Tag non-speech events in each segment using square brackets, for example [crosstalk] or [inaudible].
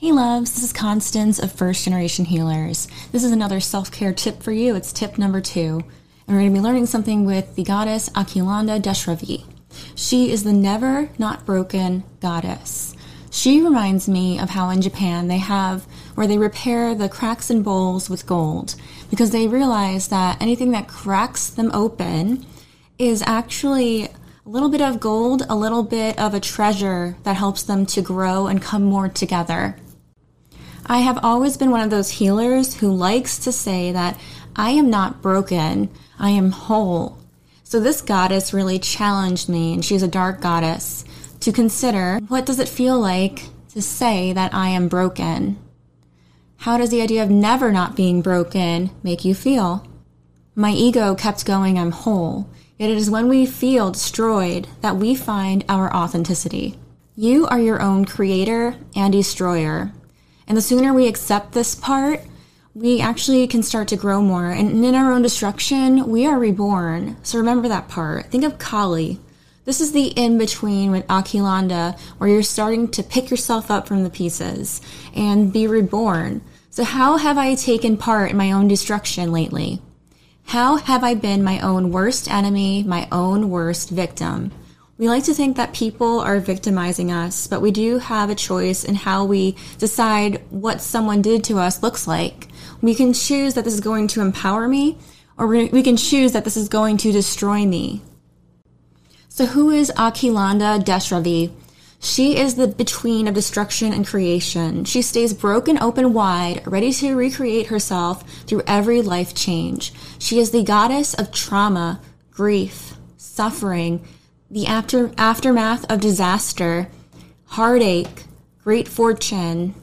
Hey loves, this is Constance of First Generation Healers. This is another self care tip for you. It's tip number two. And we're going to be learning something with the goddess Akhilandeshravi. She is the never not broken goddess. She reminds me of how in Japan they have where they repair the cracks in bowls with gold because they realize that anything that cracks them open is actually a little bit of gold, a little bit of a treasure that helps them to grow and come more together. I have always been one of those healers who likes to say that I am not broken, I am whole. So this goddess really challenged me, and she's a dark goddess, to consider what does it feel like to say that I am broken? How does the idea of never not being broken make you feel? My ego kept going, I'm whole. Yet it is when we feel destroyed that we find our authenticity. You are your own creator and destroyer. And the sooner we accept this part, we actually can start to grow more. And in our own destruction, we are reborn. So remember that part. Think of Kali. This is the in between with Akhilanda, where you're starting to pick yourself up from the pieces and be reborn. So, how have I taken part in my own destruction lately? How have I been my own worst enemy, my own worst victim? We like to think that people are victimizing us, but we do have a choice in how we decide what someone did to us looks like. We can choose that this is going to empower me, or we can choose that this is going to destroy me. So, who is Akhilandeshravi? She is the between of destruction and creation. She stays broken open wide, ready to recreate herself through every life change. She is the goddess of trauma, grief, suffering, the after, aftermath of disaster, heartache, great fortune,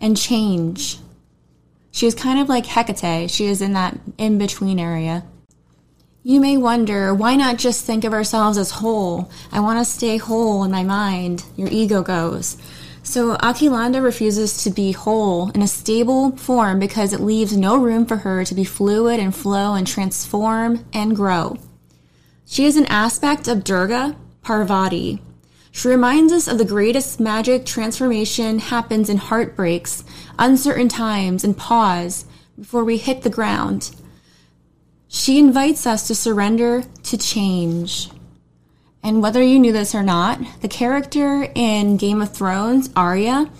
and change. She is kind of like Hecate. She is in that in between area. You may wonder, why not just think of ourselves as whole? I want to stay whole in my mind. Your ego goes. So Akhilanda refuses to be whole in a stable form because it leaves no room for her to be fluid and flow and transform and grow. She is an aspect of Durga, Parvati. She reminds us of the greatest magic transformation happens in heartbreaks, uncertain times, and pause before we hit the ground. She invites us to surrender to change. And whether you knew this or not, the character in Game of Thrones, Arya,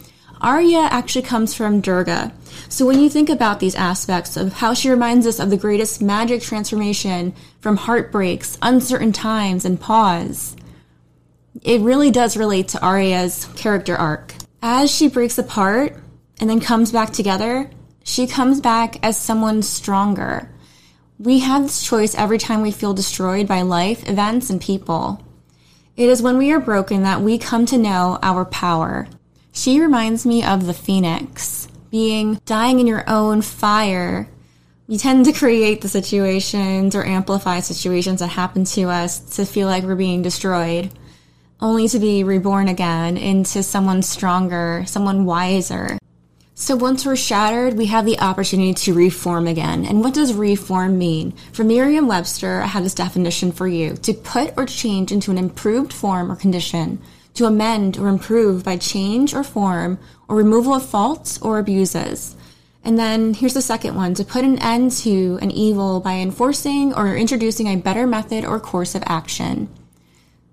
Arya actually comes from Durga. So when you think about these aspects of how she reminds us of the greatest magic transformation from heartbreaks, uncertain times, and pause, it really does relate to Arya's character arc. As she breaks apart and then comes back together, she comes back as someone stronger. We have this choice every time we feel destroyed by life, events, and people. It is when we are broken that we come to know our power. She reminds me of the phoenix, being dying in your own fire. We tend to create the situations or amplify situations that happen to us to feel like we're being destroyed, only to be reborn again into someone stronger, someone wiser. So once we're shattered, we have the opportunity to reform again. And what does reform mean? For Merriam Webster, I have this definition for you to put or change into an improved form or condition to amend or improve by change or form or removal of faults or abuses. And then here's the second one to put an end to an evil by enforcing or introducing a better method or course of action.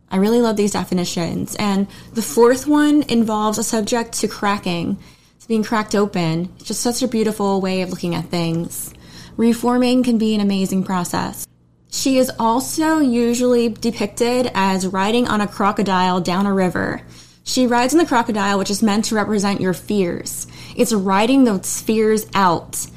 I really love these definitions. And the fourth one involves a subject to cracking. to being cracked open. It's just such a beautiful way of looking at things. Reforming can be an amazing process. She is also usually depicted as riding on a crocodile down a river. She rides on the crocodile, which is meant to represent your fears. It's riding those fears out.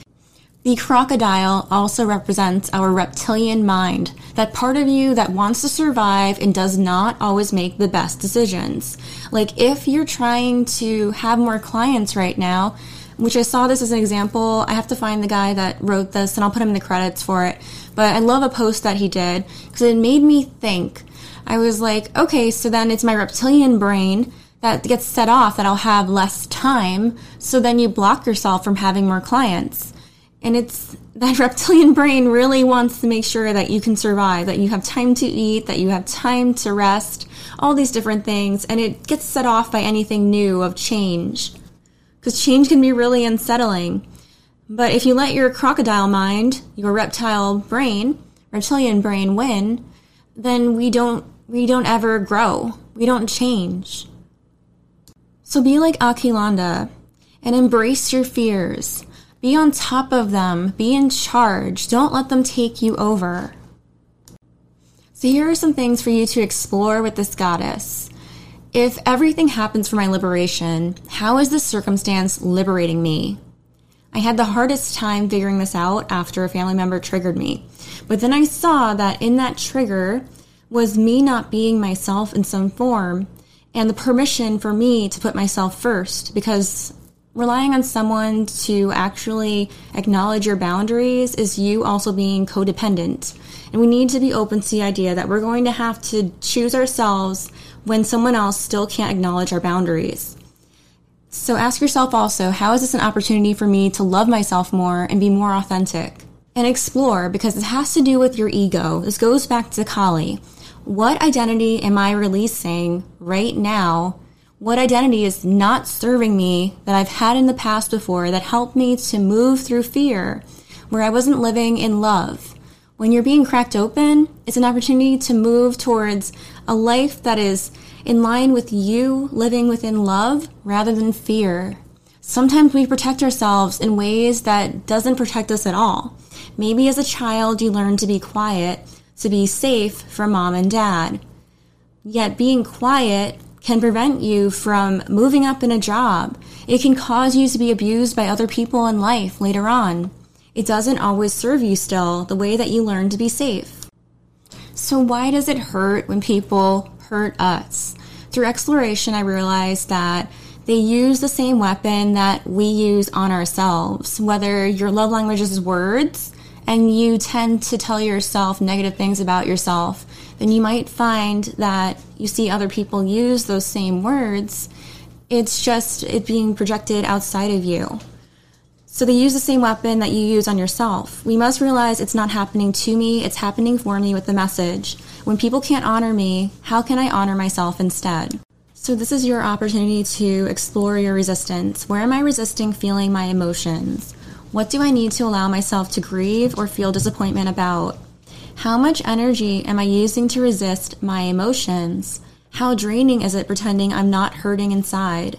The crocodile also represents our reptilian mind, that part of you that wants to survive and does not always make the best decisions. Like if you're trying to have more clients right now, which I saw this as an example. I have to find the guy that wrote this and I'll put him in the credits for it. But I love a post that he did because it made me think. I was like, okay, so then it's my reptilian brain that gets set off that I'll have less time. So then you block yourself from having more clients. And it's [laughs] that reptilian brain really wants to make sure that you can survive, that you have time to eat, that you have time to rest, all these different things. And it gets set off by anything new of change. Because change can be really unsettling. But if you let your crocodile mind, your reptile brain, reptilian brain win, then we don't we don't ever grow. We don't change. So be like Akhilanda and embrace your fears. Be on top of them. Be in charge. Don't let them take you over. So here are some things for you to explore with this goddess. If everything happens for my liberation, how is this circumstance liberating me? I had the hardest time figuring this out after a family member triggered me. But then I saw that in that trigger was me not being myself in some form and the permission for me to put myself first because relying on someone to actually acknowledge your boundaries is you also being codependent. And we need to be open to the idea that we're going to have to choose ourselves when someone else still can't acknowledge our boundaries. So ask yourself also, how is this an opportunity for me to love myself more and be more authentic? And explore because it has to do with your ego. This goes back to Kali. What identity am I releasing right now? What identity is not serving me that I've had in the past before that helped me to move through fear where I wasn't living in love? When you're being cracked open, it's an opportunity to move towards a life that is in line with you living within love rather than fear. Sometimes we protect ourselves in ways that doesn't protect us at all. Maybe as a child you learn to be quiet to be safe from mom and dad. Yet being quiet can prevent you from moving up in a job. It can cause you to be abused by other people in life later on. It doesn't always serve you still the way that you learn to be safe. So why does it hurt when people hurt us. Through exploration, I realized that they use the same weapon that we use on ourselves. Whether your love language is words and you tend to tell yourself negative things about yourself, then you might find that you see other people use those same words. It's just it being projected outside of you. So they use the same weapon that you use on yourself. We must realize it's not happening to me, it's happening for me with the message. When people can't honor me, how can I honor myself instead? So this is your opportunity to explore your resistance. Where am I resisting feeling my emotions? What do I need to allow myself to grieve or feel disappointment about? How much energy am I using to resist my emotions? How draining is it pretending I'm not hurting inside?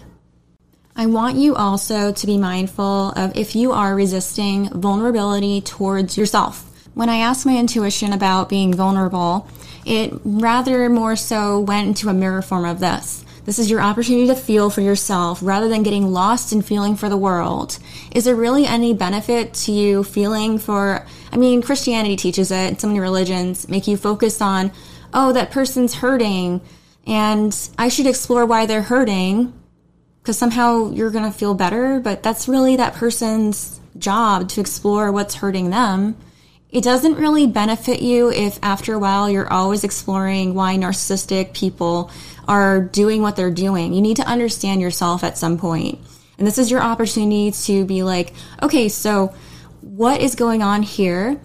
I want you also to be mindful of if you are resisting vulnerability towards yourself. When I asked my intuition about being vulnerable, it rather more so went into a mirror form of this. This is your opportunity to feel for yourself rather than getting lost in feeling for the world. Is there really any benefit to you feeling for, I mean, Christianity teaches it, so many religions make you focus on, oh, that person's hurting, and I should explore why they're hurting because somehow you're going to feel better, but that's really that person's job to explore what's hurting them. It doesn't really benefit you if after a while you're always exploring why narcissistic people are doing what they're doing. You need to understand yourself at some point. And this is your opportunity to be like, okay, so what is going on here?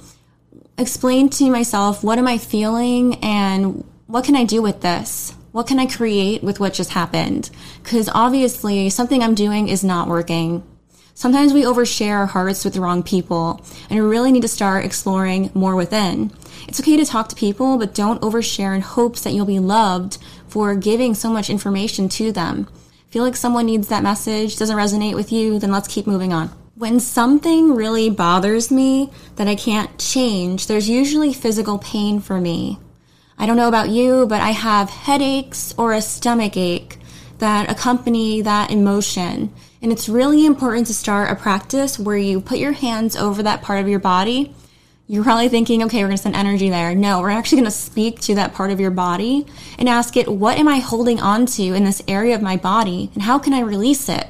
Explain to myself, what am I feeling and what can I do with this? What can I create with what just happened? Because obviously something I'm doing is not working. Sometimes we overshare our hearts with the wrong people, and we really need to start exploring more within. It's okay to talk to people, but don't overshare in hopes that you'll be loved for giving so much information to them. Feel like someone needs that message, doesn't resonate with you, then let's keep moving on. When something really bothers me that I can't change, there's usually physical pain for me. I don't know about you, but I have headaches or a stomach ache that accompany that emotion. And it's really important to start a practice where you put your hands over that part of your body. You're probably thinking, okay, we're going to send energy there. No, we're actually going to speak to that part of your body and ask it, what am I holding on to in this area of my body and how can I release it?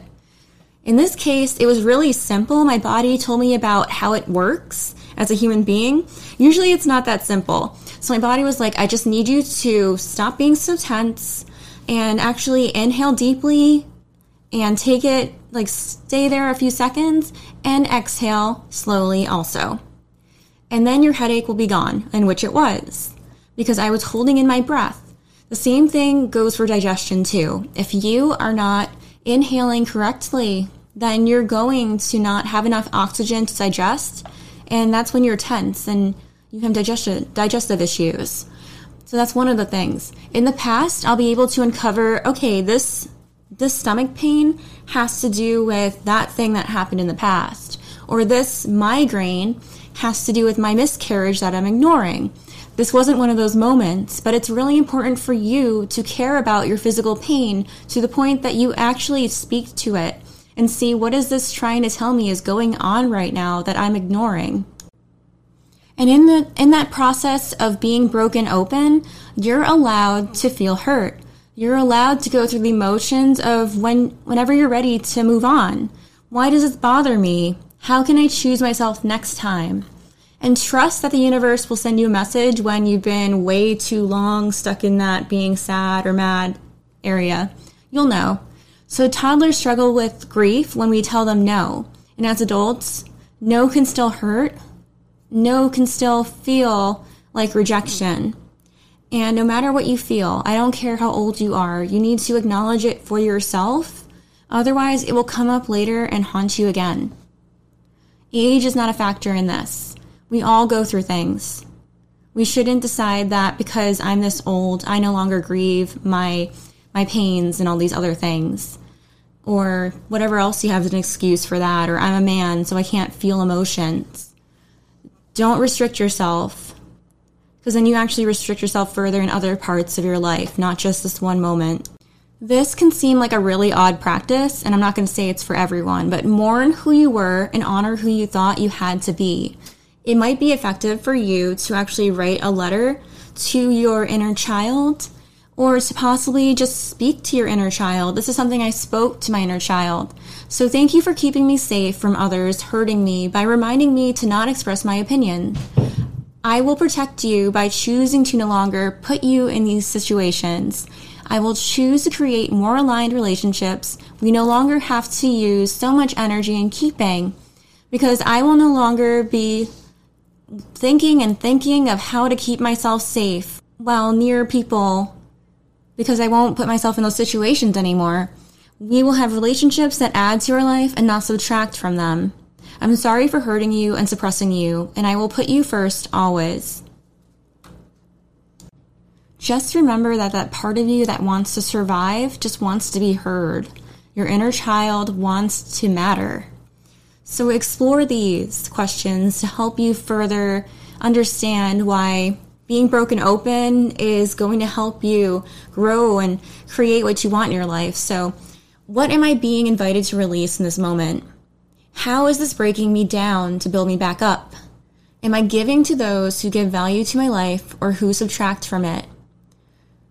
In this case, it was really simple. My body told me about how it works as a human being. Usually it's not that simple. So my body was like, I just need you to stop being so tense and actually inhale deeply and take it, like stay there a few seconds and exhale slowly also. And then your headache will be gone, and which it was, because I was holding in my breath. The same thing goes for digestion too. If you are not inhaling correctly then you're going to not have enough oxygen to digest. And that's when you're tense and you have digestion, digestive issues. So that's one of the things. In the past, I'll be able to uncover, okay, this this stomach pain has to do with that thing that happened in the past. Or this migraine has to do with my miscarriage that I'm ignoring. This wasn't one of those moments, but it's really important for you to care about your physical pain to the point that you actually speak to it and see what is this trying to tell me is going on right now that I'm ignoring. And in the in that process of being broken open, you're allowed to feel hurt. You're allowed to go through the emotions of when whenever you're ready to move on. Why does this bother me? How can I choose myself next time? And trust that the universe will send you a message when you've been way too long stuck in that being sad or mad area. You'll know. So toddlers struggle with grief when we tell them no. And as adults, no can still hurt, no can still feel like rejection. And no matter what you feel, I don't care how old you are, you need to acknowledge it for yourself. Otherwise, it will come up later and haunt you again. Age is not a factor in this. We all go through things. We shouldn't decide that because I'm this old, I no longer grieve my my pains and all these other things. Or whatever else you have as an excuse for that, or I'm a man, so I can't feel emotions. Don't restrict yourself because then you actually restrict yourself further in other parts of your life, not just this one moment. This can seem like a really odd practice, and I'm not going to say it's for everyone, but mourn who you were and honor who you thought you had to be. It might be effective for you to actually write a letter to your inner child or to possibly just speak to your inner child. This is something I spoke to my inner child. So thank you for keeping me safe from others hurting me by reminding me to not express my opinion. I will protect you by choosing to no longer put you in these situations. I will choose to create more aligned relationships. We no longer have to use so much energy in keeping because I will no longer be thinking and thinking of how to keep myself safe while near people because I won't put myself in those situations anymore. We will have relationships that add to our life and not subtract from them. I'm sorry for hurting you and suppressing you, and I will put you first always. Just remember that that part of you that wants to survive just wants to be heard. Your inner child wants to matter. So explore these questions to help you further understand why being broken open is going to help you grow and create what you want in your life. So what am I being invited to release in this moment? How is this breaking me down to build me back up? Am I giving to those who give value to my life or who subtract from it?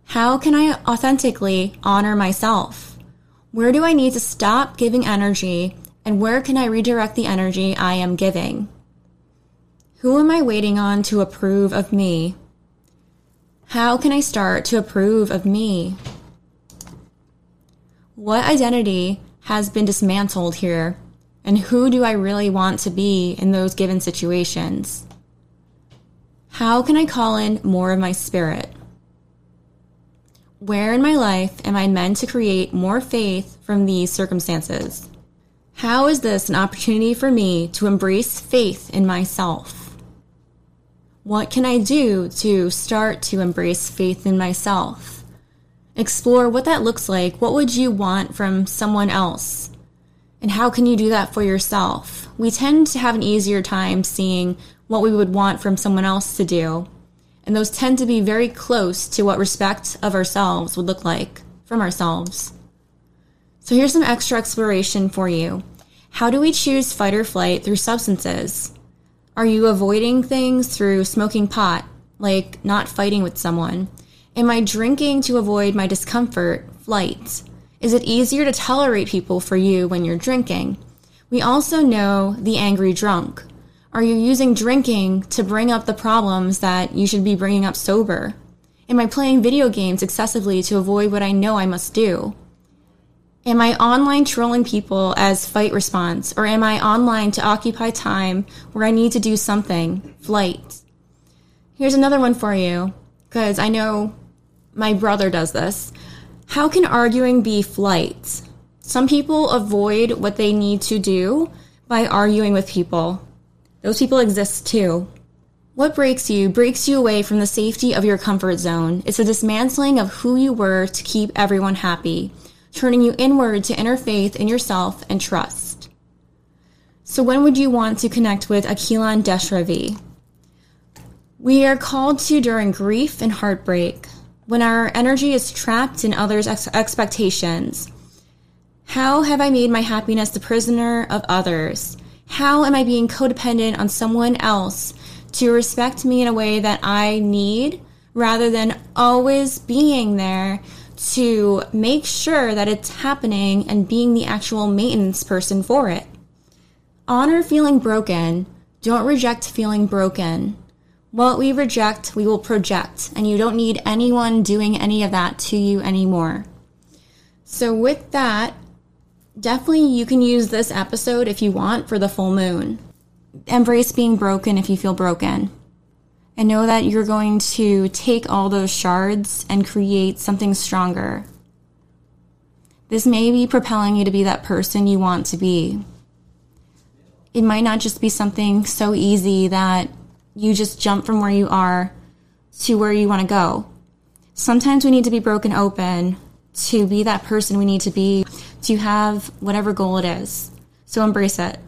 How can I authentically honor myself? Where do I need to stop giving energy and where can I redirect the energy I am giving? Who am I waiting on to approve of me? How can I start to approve of me? What identity has been dismantled here? And who do I really want to be in those given situations? How can I call in more of my spirit? Where in my life am I meant to create more faith from these circumstances? How is this an opportunity for me to embrace faith in myself? What can I do to start to embrace faith in myself? Explore what that looks like. What would you want from someone else? And how can you do that for yourself? We tend to have an easier time seeing what we would want from someone else to do. And those tend to be very close to what respect of ourselves would look like from ourselves. So here's some extra exploration for you. How do we choose fight or flight through substances? Are you avoiding things through smoking pot, like not fighting with someone? Am I drinking to avoid my discomfort, flight? Is it easier to tolerate people for you when you're drinking? We also know the angry drunk. Are you using drinking to bring up the problems that you should be bringing up sober? Am I playing video games excessively to avoid what I know I must do? Am I online trolling people as fight response, or am I online to occupy time where I need to do something, flight? Here's another one for you, because I know my brother does this. How can arguing be flight? Some people avoid what they need to do by arguing with people. Those people exist too. What breaks you breaks you away from the safety of your comfort zone. It's a dismantling of who you were to keep everyone happy, turning you inward to inner faith in yourself and trust. So, when would you want to connect with Akhilandeshravi? We are called to during grief and heartbreak, when our energy is trapped in others' ex- expectations. How have I made my happiness the prisoner of others? How am I being codependent on someone else to respect me in a way that I need rather than always being there to make sure that it's happening and being the actual maintenance person for it. Honor feeling broken. Don't reject feeling broken. What we reject, we will project, and you don't need anyone doing any of that to you anymore. So, with that, definitely you can use this episode if you want for the full moon embrace being broken if you feel broken. And know that you're going to take all those shards and create something stronger. This may be propelling you to be that person you want to be. It might not just be something so easy that you just jump from where you are to where you want to go. Sometimes we need to be broken open to be that person we need to be, to have whatever goal it is. So embrace it.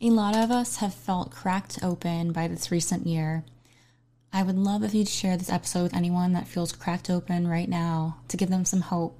A lot of us have felt cracked open by this recent year. I would love if you'd share this episode with anyone that feels cracked open right now to give them some hope.